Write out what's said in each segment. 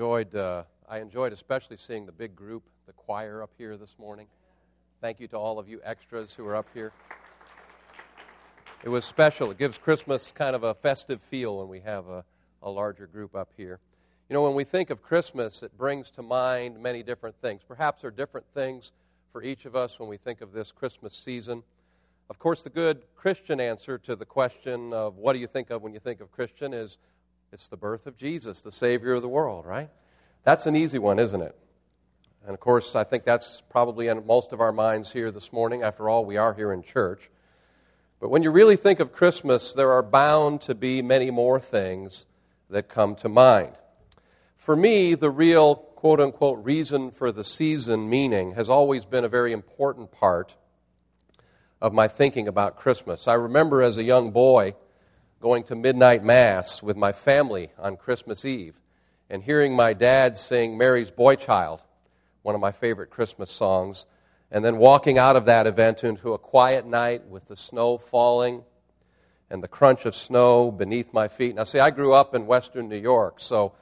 enjoyed, uh, I enjoyed especially seeing the big group, the choir up here this morning. Thank you to all of you extras who are up here. It was special. It gives Christmas kind of a festive feel when we have a, a larger group up here. You know, when we think of Christmas, it brings to mind many different things. Perhaps there are different things for each of us when we think of this Christmas season. Of course, the good Christian answer to the question of what do you think of when you think of Christian is it's the birth of Jesus, the Savior of the world, right? That's an easy one, isn't it? And of course, I think that's probably in most of our minds here this morning. After all, we are here in church. But when you really think of Christmas, there are bound to be many more things that come to mind. For me, the real quote unquote reason for the season meaning has always been a very important part of my thinking about Christmas. I remember as a young boy going to midnight mass with my family on Christmas Eve and hearing my dad sing Mary's Boy Child, one of my favorite Christmas songs, and then walking out of that event into a quiet night with the snow falling and the crunch of snow beneath my feet. Now, see, I grew up in western New York, so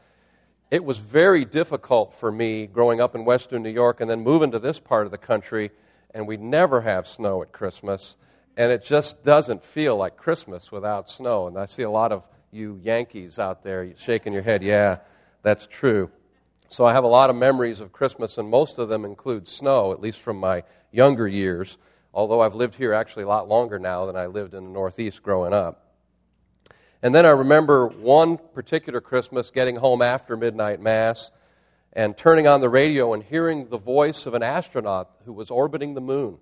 it was very difficult for me growing up in western New York and then moving to this part of the country, and we never have snow at Christmas, and it just doesn't feel like Christmas without snow. And I see a lot of you Yankees out there shaking your head, yeah, that's true. So I have a lot of memories of Christmas, and most of them include snow, at least from my younger years, although I've lived here actually a lot longer now than I lived in the Northeast growing up. And then I remember one particular Christmas getting home after midnight mass and turning on the radio and hearing the voice of an astronaut who was orbiting the moon.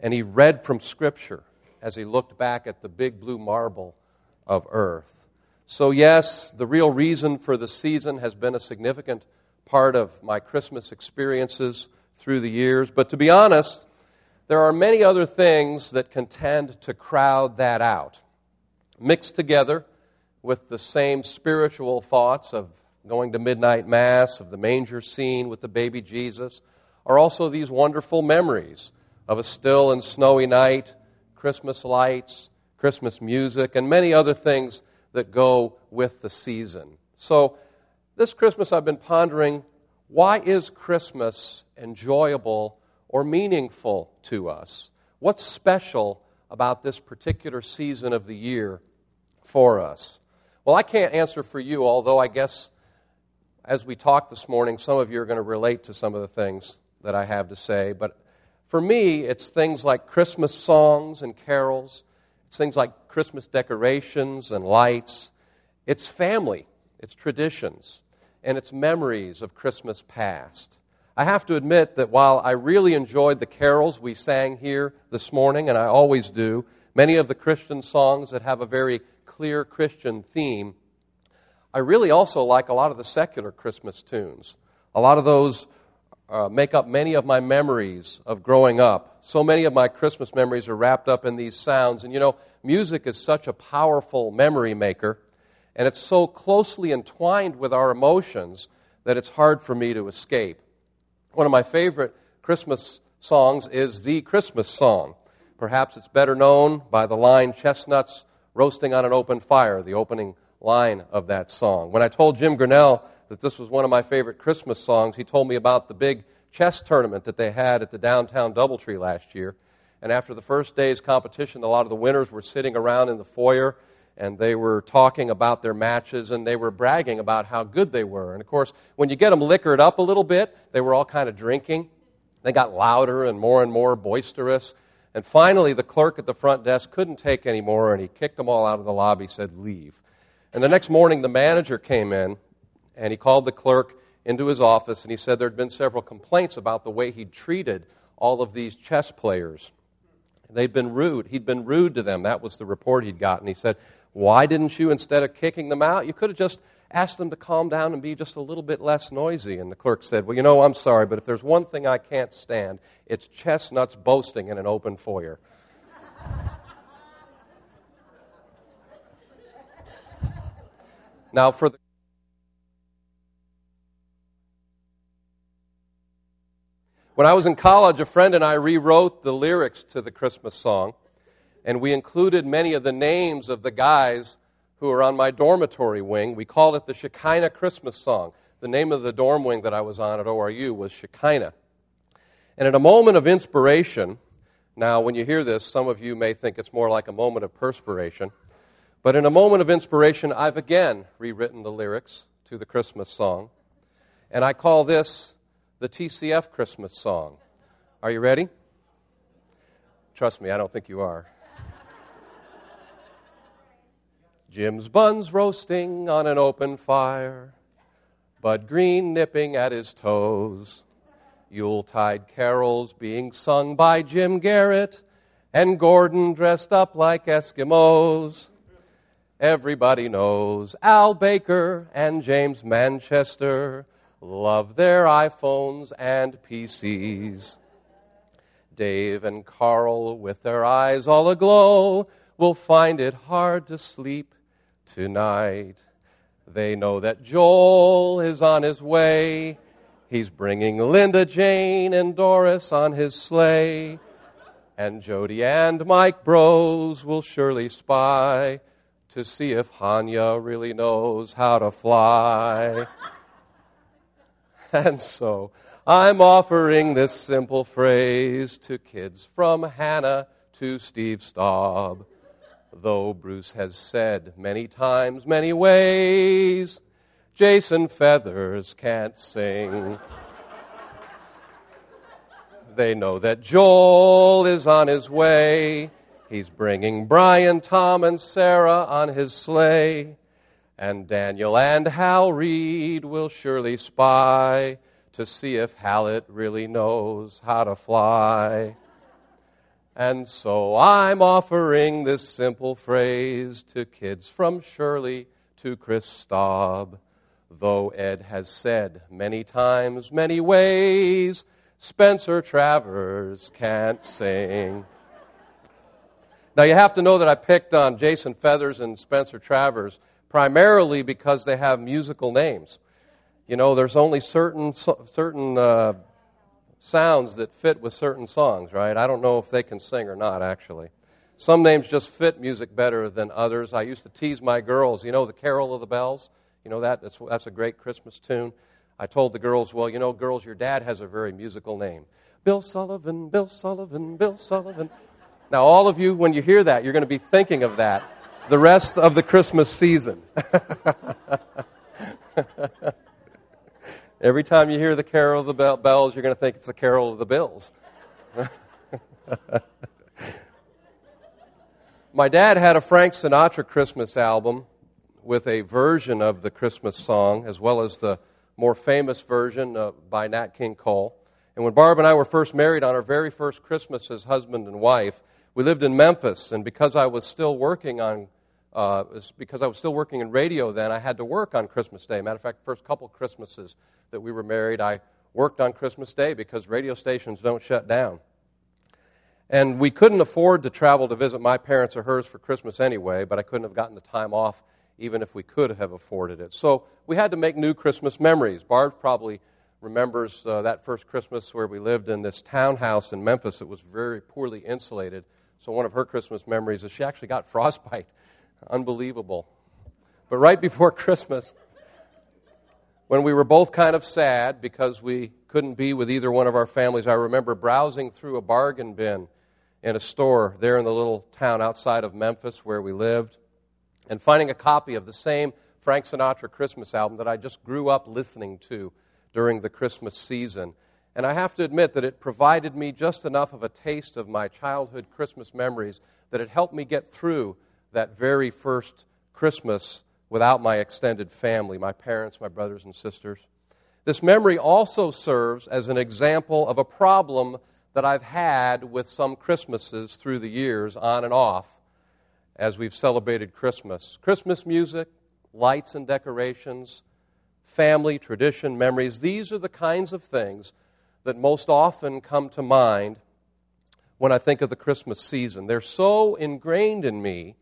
And he read from Scripture as he looked back at the big blue marble of Earth. So, yes, the real reason for the season has been a significant part of my Christmas experiences through the years. But to be honest, there are many other things that can tend to crowd that out. Mixed together with the same spiritual thoughts of going to midnight mass, of the manger scene with the baby Jesus, are also these wonderful memories of a still and snowy night, Christmas lights, Christmas music, and many other things that go with the season. So, this Christmas, I've been pondering why is Christmas enjoyable or meaningful to us? What's special about this particular season of the year for us? Well, I can't answer for you, although I guess as we talk this morning, some of you are going to relate to some of the things that I have to say. But for me, it's things like Christmas songs and carols it's things like Christmas decorations and lights. It's family, it's traditions, and it's memories of Christmas past. I have to admit that while I really enjoyed the carols we sang here this morning, and I always do, many of the Christian songs that have a very clear Christian theme, I really also like a lot of the secular Christmas tunes. A lot of those uh, make up many of my memories of growing up. So many of my Christmas memories are wrapped up in these sounds. And you know, music is such a powerful memory maker, and it's so closely entwined with our emotions that it's hard for me to escape. One of my favorite Christmas songs is the Christmas song. Perhaps it's better known by the line Chestnuts Roasting on an Open Fire, the opening line of that song. When I told Jim Grinnell that this was one of my favorite Christmas songs. He told me about the big chess tournament that they had at the downtown Doubletree last year. And after the first day's competition, a lot of the winners were sitting around in the foyer and they were talking about their matches and they were bragging about how good they were. And of course, when you get them liquored up a little bit, they were all kind of drinking. They got louder and more and more boisterous. And finally, the clerk at the front desk couldn't take any more and he kicked them all out of the lobby, said, Leave. And the next morning, the manager came in and he called the clerk into his office and he said there had been several complaints about the way he'd treated all of these chess players. They'd been rude. He'd been rude to them. That was the report he'd gotten. He said, Why didn't you, instead of kicking them out, you could have just asked them to calm down and be just a little bit less noisy? And the clerk said, Well, you know, I'm sorry, but if there's one thing I can't stand, it's chestnuts boasting in an open foyer. Now, for the When I was in college, a friend and I rewrote the lyrics to the Christmas song, and we included many of the names of the guys who were on my dormitory wing. We called it the Shekinah Christmas song. the name of the dorm wing that I was on at ORU was Shekinah. And in a moment of inspiration, now when you hear this, some of you may think it's more like a moment of perspiration. But in a moment of inspiration, I've again rewritten the lyrics to the Christmas song. And I call this the TCF Christmas song. Are you ready? Trust me, I don't think you are. Jim's buns roasting on an open fire, Bud Green nipping at his toes, Yuletide carols being sung by Jim Garrett, and Gordon dressed up like Eskimos. Everybody knows Al Baker and James Manchester love their iPhones and PCs. Dave and Carl, with their eyes all aglow, will find it hard to sleep tonight. They know that Joel is on his way. He's bringing Linda, Jane, and Doris on his sleigh. And Jody and Mike Bros will surely spy to see if Hanya really knows how to fly. and so I'm offering this simple phrase to kids from Hannah to Steve Staub. Though Bruce has said many times, many ways, Jason Feathers can't sing. They know that Joel is on his way. He's bringing Brian, Tom, and Sarah on his sleigh. And Daniel and Hal Reed will surely spy to see if Hallett really knows how to fly. And so I'm offering this simple phrase to kids from Shirley to Chris Staub. Though Ed has said many times, many ways, Spencer Travers can't sing. Now, you have to know that I picked on Jason Feathers and Spencer Travers primarily because they have musical names. You know, there's only certain, certain uh, sounds that fit with certain songs, right? I don't know if they can sing or not, actually. Some names just fit music better than others. I used to tease my girls, you know, the Carol of the Bells? You know that? That's, that's a great Christmas tune. I told the girls, well, you know, girls, your dad has a very musical name. Bill Sullivan, Bill Sullivan, Bill Sullivan. Now, all of you, when you hear that, you're going to be thinking of that the rest of the Christmas season. Every time you hear the carol of the bells, you're going to think it's the carol of the bills. My dad had a Frank Sinatra Christmas album with a version of the Christmas song, as well as the more famous version uh, by Nat King Cole. And when Barb and I were first married on our very first Christmas as husband and wife, we lived in Memphis, and because I was still working on uh, because I was still working in radio then, I had to work on Christmas Day. Matter of fact, the first couple Christmases that we were married, I worked on Christmas Day because radio stations don't shut down. And we couldn't afford to travel to visit my parents or hers for Christmas anyway, but I couldn't have gotten the time off even if we could have afforded it. So we had to make new Christmas memories. Barb probably remembers uh, that first Christmas where we lived in this townhouse in Memphis that was very poorly insulated. So one of her Christmas memories is she actually got frostbite Unbelievable. But right before Christmas, when we were both kind of sad because we couldn't be with either one of our families, I remember browsing through a bargain bin in a store there in the little town outside of Memphis where we lived and finding a copy of the same Frank Sinatra Christmas album that I just grew up listening to during the Christmas season. And I have to admit that it provided me just enough of a taste of my childhood Christmas memories that it helped me get through that very first Christmas without my extended family, my parents, my brothers and sisters. This memory also serves as an example of a problem that I've had with some Christmases through the years, on and off, as we've celebrated Christmas. Christmas music, lights and decorations, family, tradition, memories, these are the kinds of things that most often come to mind when I think of the Christmas season. They're so ingrained in me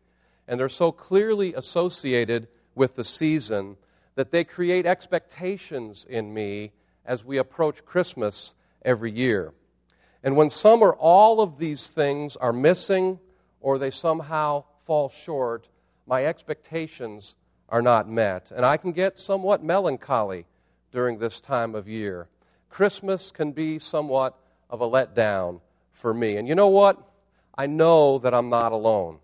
and they're so clearly associated with the season that they create expectations in me as we approach Christmas every year. And when some or all of these things are missing or they somehow fall short, my expectations are not met. And I can get somewhat melancholy during this time of year. Christmas can be somewhat of a letdown for me. And you know what? I know that I'm not alone.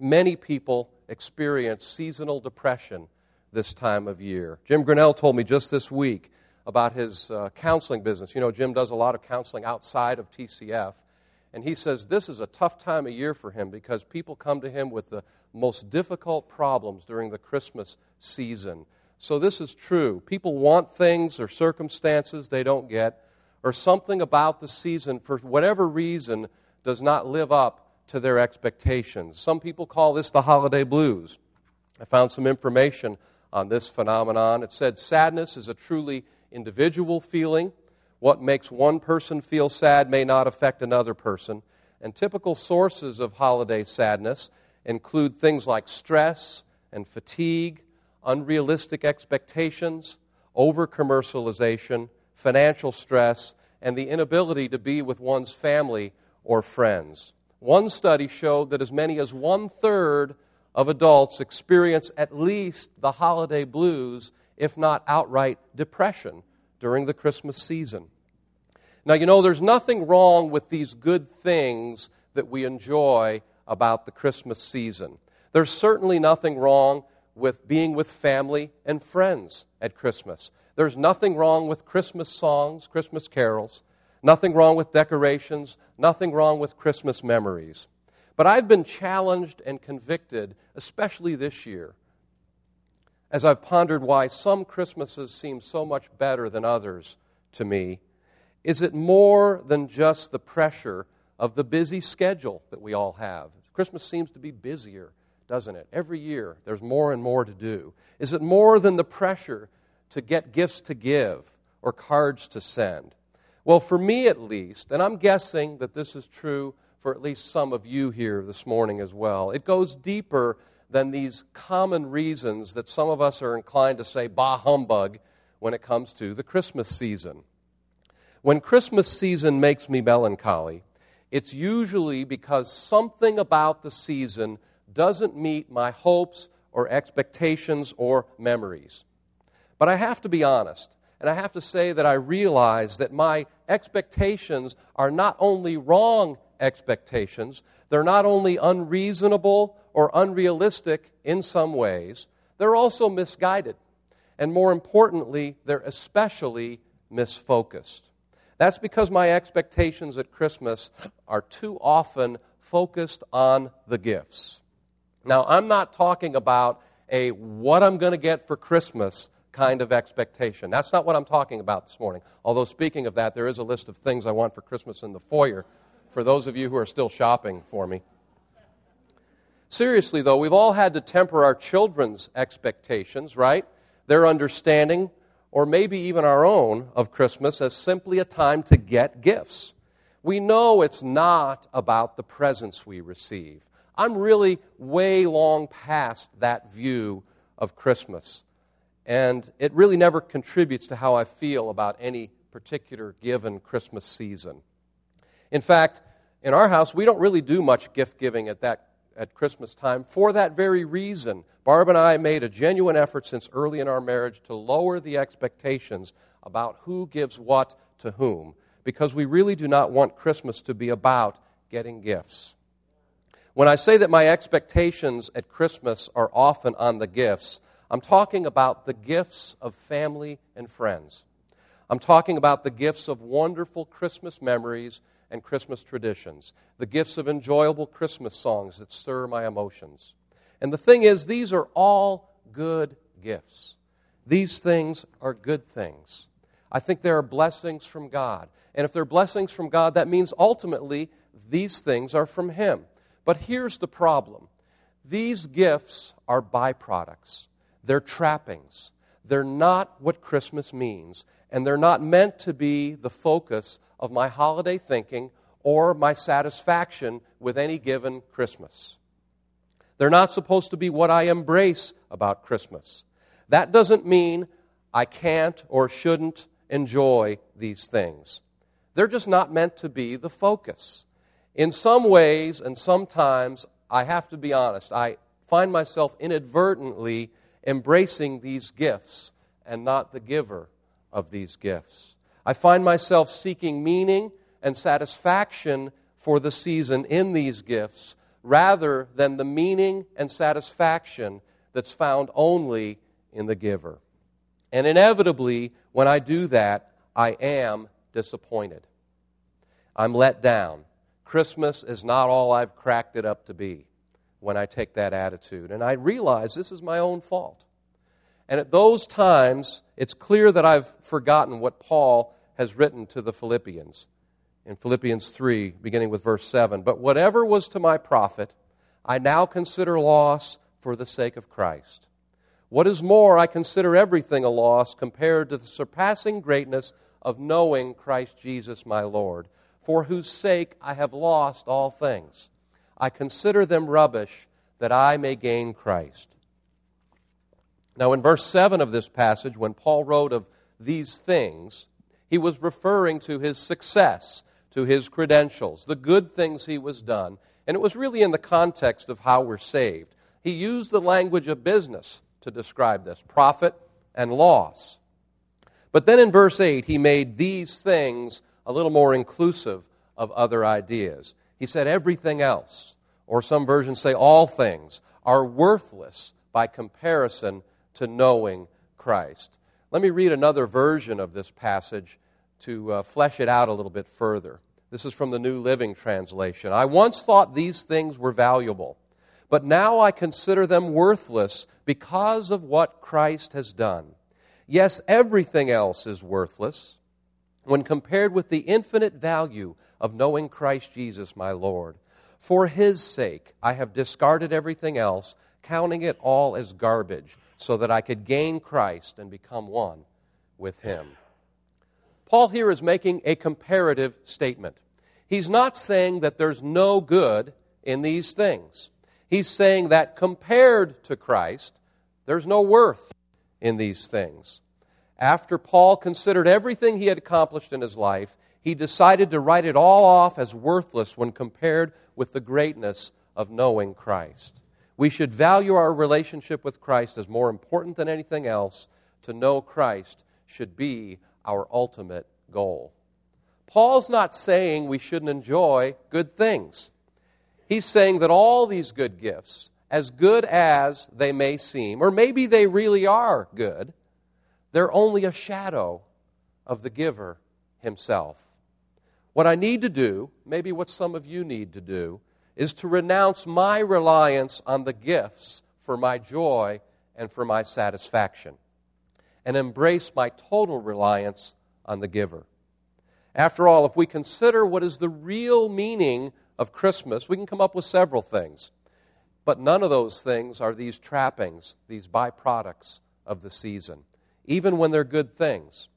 Many people experience seasonal depression this time of year. Jim Grinnell told me just this week about his uh, counseling business. You know, Jim does a lot of counseling outside of TCF. And he says this is a tough time of year for him because people come to him with the most difficult problems during the Christmas season. So, this is true. People want things or circumstances they don't get, or something about the season, for whatever reason, does not live up to their expectations. Some people call this the holiday blues. I found some information on this phenomenon. It said sadness is a truly individual feeling. What makes one person feel sad may not affect another person. And typical sources of holiday sadness include things like stress and fatigue, unrealistic expectations, over commercialization, financial stress, and the inability to be with one's family or friends. One study showed that as many as one third of adults experience at least the holiday blues, if not outright depression, during the Christmas season. Now, you know, there's nothing wrong with these good things that we enjoy about the Christmas season. There's certainly nothing wrong with being with family and friends at Christmas. There's nothing wrong with Christmas songs, Christmas carols, nothing wrong with decorations, nothing wrong with Christmas memories. But I've been challenged and convicted, especially this year, as I've pondered why some Christmases seem so much better than others to me. Is it more than just the pressure of the busy schedule that we all have? Christmas seems to be busier doesn't it? Every year, there's more and more to do. Is it more than the pressure to get gifts to give or cards to send? Well, for me at least, and I'm guessing that this is true for at least some of you here this morning as well, it goes deeper than these common reasons that some of us are inclined to say, bah humbug, when it comes to the Christmas season. When Christmas season makes me melancholy, it's usually because something about the season doesn't meet my hopes or expectations or memories. But I have to be honest, and I have to say that I realize that my expectations are not only wrong expectations, they're not only unreasonable or unrealistic in some ways, they're also misguided. And more importantly, they're especially misfocused. That's because my expectations at Christmas are too often focused on the gifts. Now, I'm not talking about a what I'm going to get for Christmas kind of expectation. That's not what I'm talking about this morning. Although, speaking of that, there is a list of things I want for Christmas in the foyer for those of you who are still shopping for me. Seriously, though, we've all had to temper our children's expectations, right? Their understanding, or maybe even our own, of Christmas as simply a time to get gifts. We know it's not about the presents we receive. I'm really way long past that view of Christmas. And it really never contributes to how I feel about any particular given Christmas season. In fact, in our house, we don't really do much gift giving at that at Christmas time for that very reason. Barb and I made a genuine effort since early in our marriage to lower the expectations about who gives what to whom because we really do not want Christmas to be about getting gifts. When I say that my expectations at Christmas are often on the gifts, I'm talking about the gifts of family and friends. I'm talking about the gifts of wonderful Christmas memories and Christmas traditions, the gifts of enjoyable Christmas songs that stir my emotions. And the thing is, these are all good gifts. These things are good things. I think they are blessings from God. And if they're blessings from God, that means ultimately these things are from Him. But here's the problem these gifts are byproducts, they're trappings. They're not what Christmas means, and they're not meant to be the focus of my holiday thinking or my satisfaction with any given Christmas. They're not supposed to be what I embrace about Christmas. That doesn't mean I can't or shouldn't enjoy these things. They're just not meant to be the focus. In some ways, and sometimes, I have to be honest, I find myself inadvertently embracing these gifts and not the giver of these gifts. I find myself seeking meaning and satisfaction for the season in these gifts rather than the meaning and satisfaction that's found only in the giver. And inevitably, when I do that, I am disappointed. I'm let down. Christmas is not all I've cracked it up to be when I take that attitude. And I realize this is my own fault. And at those times, it's clear that I've forgotten what Paul has written to the Philippians in Philippians 3, beginning with verse 7. But whatever was to my profit, I now consider loss for the sake of Christ. What is more, I consider everything a loss compared to the surpassing greatness of knowing Christ Jesus my Lord, for whose sake I have lost all things. I consider them rubbish that I may gain Christ. Now, in verse 7 of this passage, when Paul wrote of these things, he was referring to his success, to his credentials, the good things he was done. And it was really in the context of how we're saved. He used the language of business to describe this profit and loss. But then in verse 8, he made these things a little more inclusive of other ideas. He said, everything else, or some versions say all things, are worthless by comparison to knowing Christ. Let me read another version of this passage to uh, flesh it out a little bit further. This is from the New Living Translation. I once thought these things were valuable, but now I consider them worthless because of what Christ has done. Yes, everything else is worthless when compared with the infinite value of knowing Christ Jesus, my Lord. For his sake, I have discarded everything else, counting it all as garbage, so that I could gain Christ and become one with him. Paul here is making a comparative statement. He's not saying that there's no good in these things. He's saying that compared to Christ, there's no worth in these things. After Paul considered everything he had accomplished in his life, he decided to write it all off as worthless when compared with the greatness of knowing Christ. We should value our relationship with Christ as more important than anything else. To know Christ should be our ultimate goal. Paul's not saying we shouldn't enjoy good things. He's saying that all these good gifts, as good as they may seem, or maybe they really are good, they're only a shadow of the giver himself. What I need to do, maybe what some of you need to do, is to renounce my reliance on the gifts for my joy and for my satisfaction, and embrace my total reliance on the giver. After all, if we consider what is the real meaning of Christmas, we can come up with several things. But none of those things are these trappings, these byproducts of the season, even when they're good things.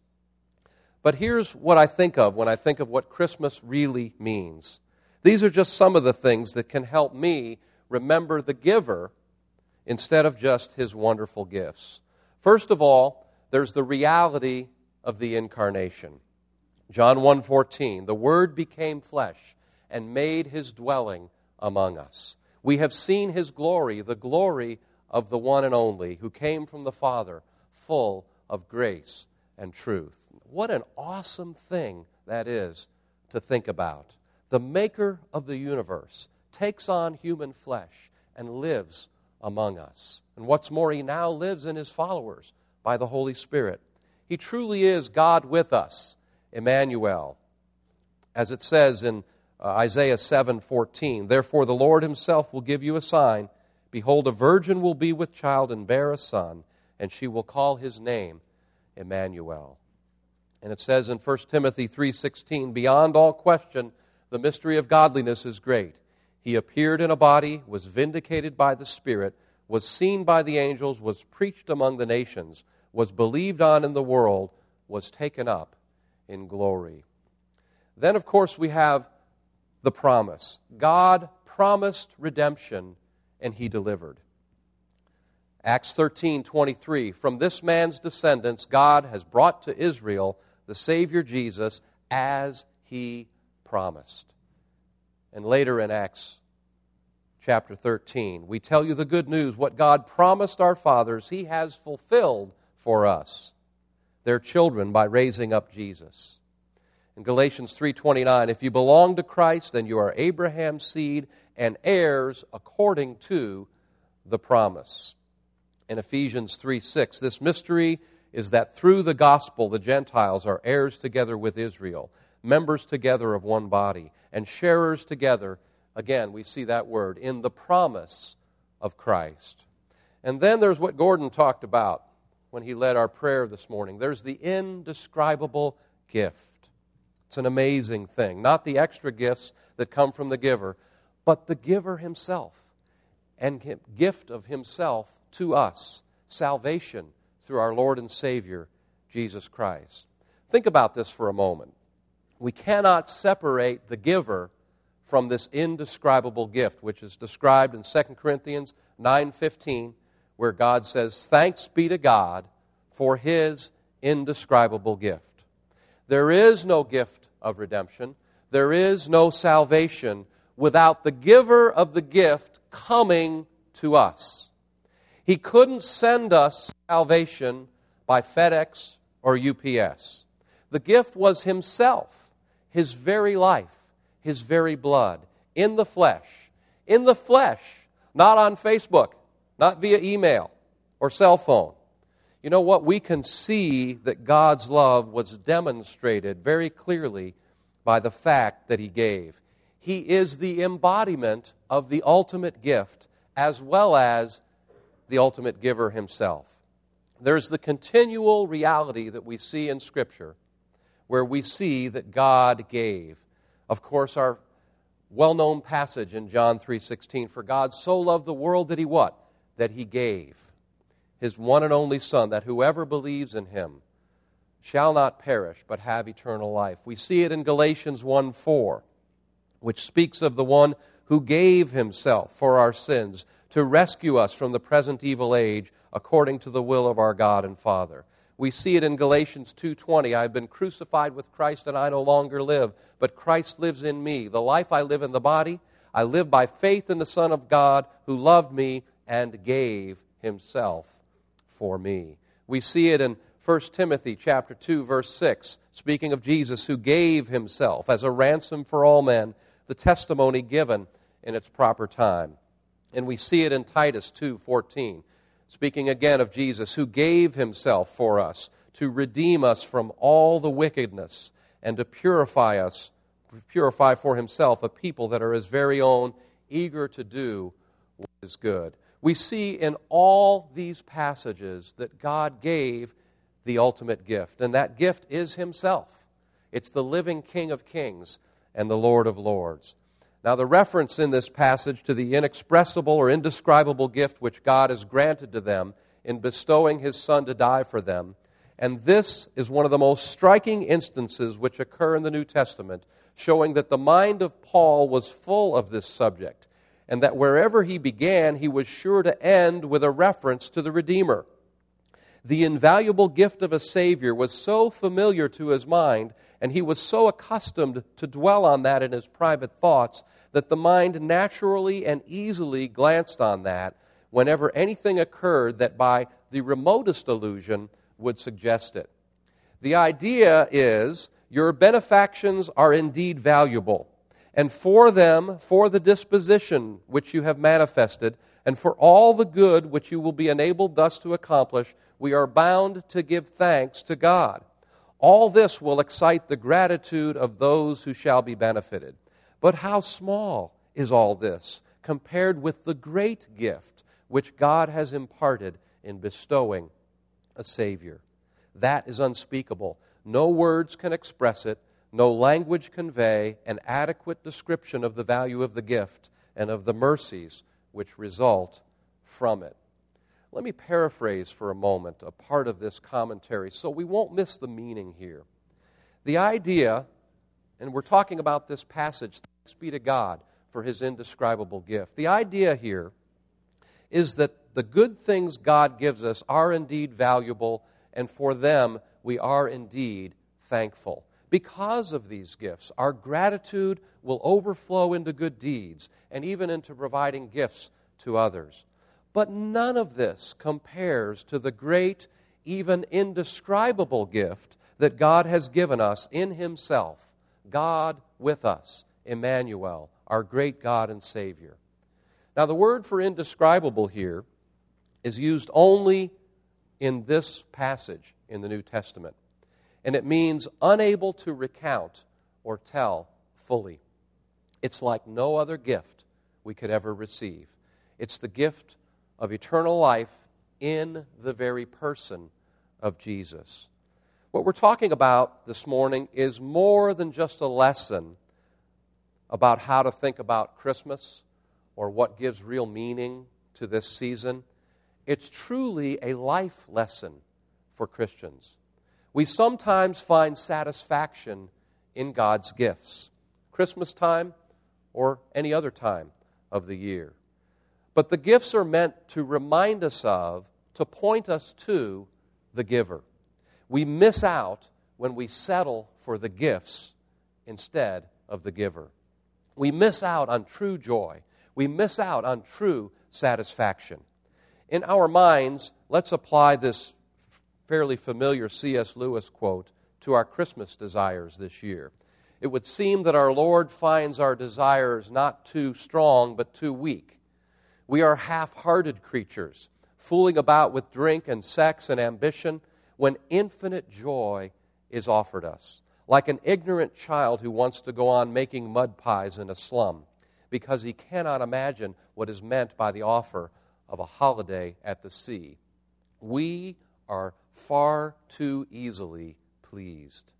But here's what I think of when I think of what Christmas really means. These are just some of the things that can help me remember the giver instead of just his wonderful gifts. First of all, there's the reality of the incarnation. John 1:14 The word became flesh and made his dwelling among us. We have seen his glory, the glory of the one and only who came from the Father, full of grace and truth. What an awesome thing that is to think about. The maker of the universe takes on human flesh and lives among us. And what's more, he now lives in his followers by the Holy Spirit. He truly is God with us Emmanuel. As it says in uh, Isaiah 7:14, "Therefore the Lord himself will give you a sign: behold a virgin will be with child and bear a son, and she will call his name Emmanuel." And it says in 1 Timothy 3:16, "Beyond all question, the mystery of godliness is great. He appeared in a body, was vindicated by the Spirit, was seen by the angels, was preached among the nations, was believed on in the world, was taken up in glory. Then, of course, we have the promise. God promised redemption, and he delivered. Acts 13 23. From this man's descendants, God has brought to Israel the Savior Jesus as he promised. And later in Acts chapter 13, we tell you the good news. What God promised our fathers, he has fulfilled for us their children by raising up Jesus. In Galatians 3:29, if you belong to Christ, then you are Abraham's seed and heirs according to the promise. In Ephesians 3:6, this mystery is that through the gospel the Gentiles are heirs together with Israel, members together of one body, and sharers together, again, we see that word, in the promise of Christ. And then there's what Gordon talked about when he led our prayer this morning. There's the indescribable gift. It's an amazing thing. Not the extra gifts that come from the giver, but the giver himself and gift of himself to us salvation through our Lord and Savior, Jesus Christ. Think about this for a moment. We cannot separate the giver from this indescribable gift, which is described in 2 Corinthians 9:15, where God says, "Thanks be to God for his indescribable gift." There is no gift of redemption. There is no salvation without the giver of the gift coming to us. He couldn't send us salvation by FedEx or UPS. The gift was Himself, His very life, His very blood, in the flesh. In the flesh, not on Facebook, not via email or cell phone. You know what? We can see that God's love was demonstrated very clearly by the fact that He gave. He is the embodiment of the ultimate gift as well as the ultimate giver himself. There's the continual reality that we see in Scripture where we see that God gave. Of course, our well-known passage in John 3:16 for God so loved the world that he what? That he gave his one and only son that whoever believes in him shall not perish but have eternal life. We see it in Galatians 1 4 which speaks of the one who gave himself for our sins to rescue us from the present evil age according to the will of our God and Father. We see it in Galatians 2:20, I've been crucified with Christ and I no longer live, but Christ lives in me. The life I live in the body, I live by faith in the Son of God who loved me and gave himself for me. We see it in 1 Timothy chapter 2 verse 6, speaking of Jesus who gave himself as a ransom for all men the testimony given in its proper time. And we see it in Titus 2:14, speaking again of Jesus who gave himself for us to redeem us from all the wickedness and to purify us purify for himself a people that are his very own eager to do what is good. We see in all these passages that God gave the ultimate gift, and that gift is himself. It's the living King of Kings and the Lord of Lords. Now, the reference in this passage to the inexpressible or indescribable gift which God has granted to them in bestowing His Son to die for them, and this is one of the most striking instances which occur in the New Testament, showing that the mind of Paul was full of this subject, and that wherever he began, he was sure to end with a reference to the Redeemer. The invaluable gift of a Savior was so familiar to his mind and he was so accustomed to dwell on that in his private thoughts that the mind naturally and easily glanced on that whenever anything occurred that by the remotest illusion would suggest it. The idea is your benefactions are indeed valuable, and for them, for the disposition which you have manifested, and for all the good which you will be enabled thus to accomplish, we are bound to give thanks to God. All this will excite the gratitude of those who shall be benefited. But how small is all this compared with the great gift which God has imparted in bestowing a Savior? That is unspeakable. No words can express it, no language convey an adequate description of the value of the gift and of the mercies which result from it. Let me paraphrase for a moment a part of this commentary so we won't miss the meaning here. The idea, and we're talking about this passage, thanks be to God for his indescribable gift. The idea here is that the good things God gives us are indeed valuable, and for them we are indeed thankful. Because of these gifts, our gratitude will overflow into good deeds and even into providing gifts to others. But none of this compares to the great, even indescribable gift that God has given us in Himself. God with us, Emmanuel, our great God and Savior. Now, the word for indescribable here is used only in this passage in the New Testament, and it means unable to recount or tell fully. It's like no other gift we could ever receive. It's the gift of eternal life in the very person of Jesus. What we're talking about this morning is more than just a lesson about how to think about Christmas or what gives real meaning to this season. It's truly a life lesson for Christians. We sometimes find satisfaction in God's gifts, Christmas time or any other time of the year. But the gifts are meant to remind us of, to point us to the giver. We miss out when we settle for the gifts instead of the giver. We miss out on true joy. We miss out on true satisfaction. In our minds, let's apply this fairly familiar C.S. Lewis quote to our Christmas desires this year. It would seem that our Lord finds our desires not too strong, but too weak. We are half hearted creatures, fooling about with drink and sex and ambition when infinite joy is offered us, like an ignorant child who wants to go on making mud pies in a slum because he cannot imagine what is meant by the offer of a holiday at the sea. We are far too easily pleased.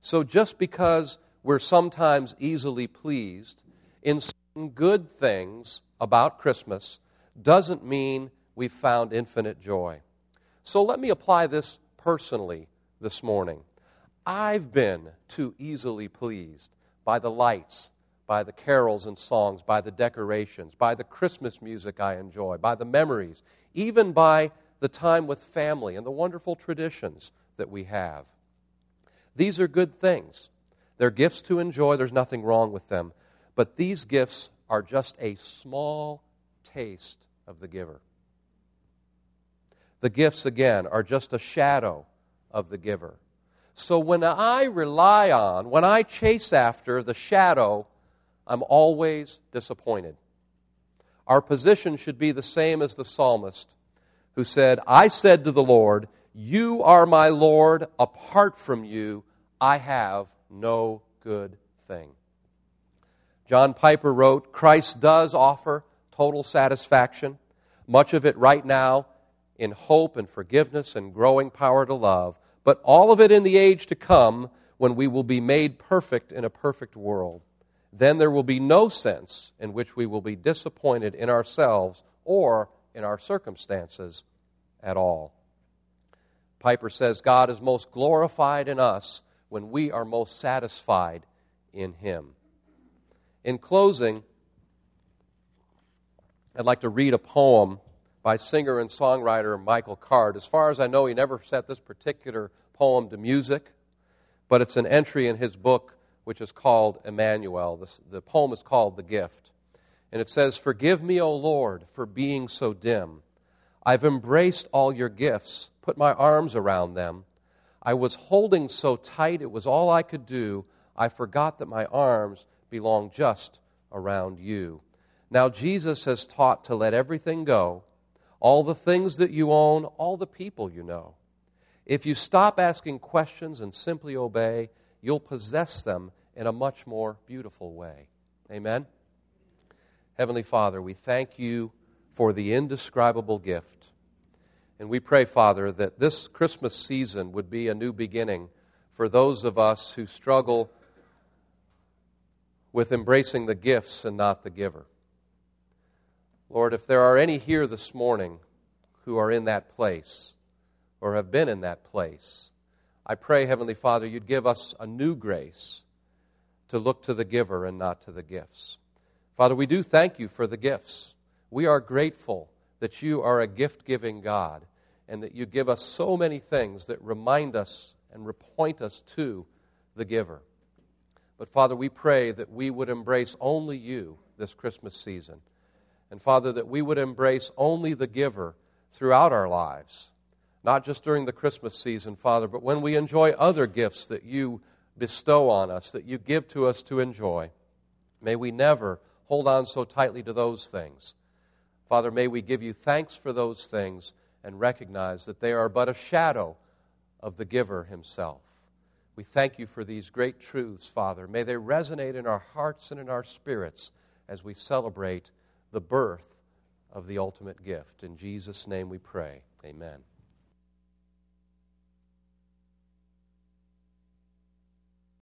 So, just because we're sometimes easily pleased in certain good things about Christmas doesn't mean we've found infinite joy. So let me apply this personally this morning. I've been too easily pleased by the lights, by the carols and songs, by the decorations, by the Christmas music I enjoy, by the memories, even by the time with family and the wonderful traditions that we have. These are good things. They're gifts to enjoy, there's nothing wrong with them. But these gifts are just a small taste of the giver. The gifts, again, are just a shadow of the giver. So when I rely on, when I chase after the shadow, I'm always disappointed. Our position should be the same as the psalmist who said, I said to the Lord, You are my Lord, apart from you, I have no good thing. John Piper wrote Christ does offer total satisfaction, much of it right now in hope and forgiveness and growing power to love, but all of it in the age to come when we will be made perfect in a perfect world. Then there will be no sense in which we will be disappointed in ourselves or in our circumstances at all. Piper says God is most glorified in us when we are most satisfied in Him. In closing, I'd like to read a poem by singer and songwriter Michael Card. As far as I know, he never set this particular poem to music, but it's an entry in his book which is called Emmanuel. The, the poem is called The Gift. And it says, Forgive me, O Lord, for being so dim. I've embraced all your gifts, put my arms around them. I was holding so tight, it was all I could do. I forgot that my arms belong just around you. Now, Jesus has taught to let everything go, all the things that you own, all the people you know. If you stop asking questions and simply obey, you'll possess them in a much more beautiful way. Amen? Heavenly Father, we thank you for the indescribable gift. And we pray, Father, that this Christmas season would be a new beginning for those of us who struggle with embracing the gifts and not the giver. Lord, if there are any here this morning who are in that place or have been in that place, I pray, Heavenly Father, you'd give us a new grace to look to the giver and not to the gifts. Father, we do thank you for the gifts. We are grateful that you are a gift giving God and that you give us so many things that remind us and point us to the giver. But Father, we pray that we would embrace only you this Christmas season. And Father, that we would embrace only the giver throughout our lives, not just during the Christmas season, Father, but when we enjoy other gifts that you bestow on us, that you give to us to enjoy. May we never hold on so tightly to those things. Father, may we give you thanks for those things and recognize that they are but a shadow of the giver himself. We thank you for these great truths, Father. May they resonate in our hearts and in our spirits as we celebrate the birth of the ultimate gift. In Jesus' name we pray. Amen.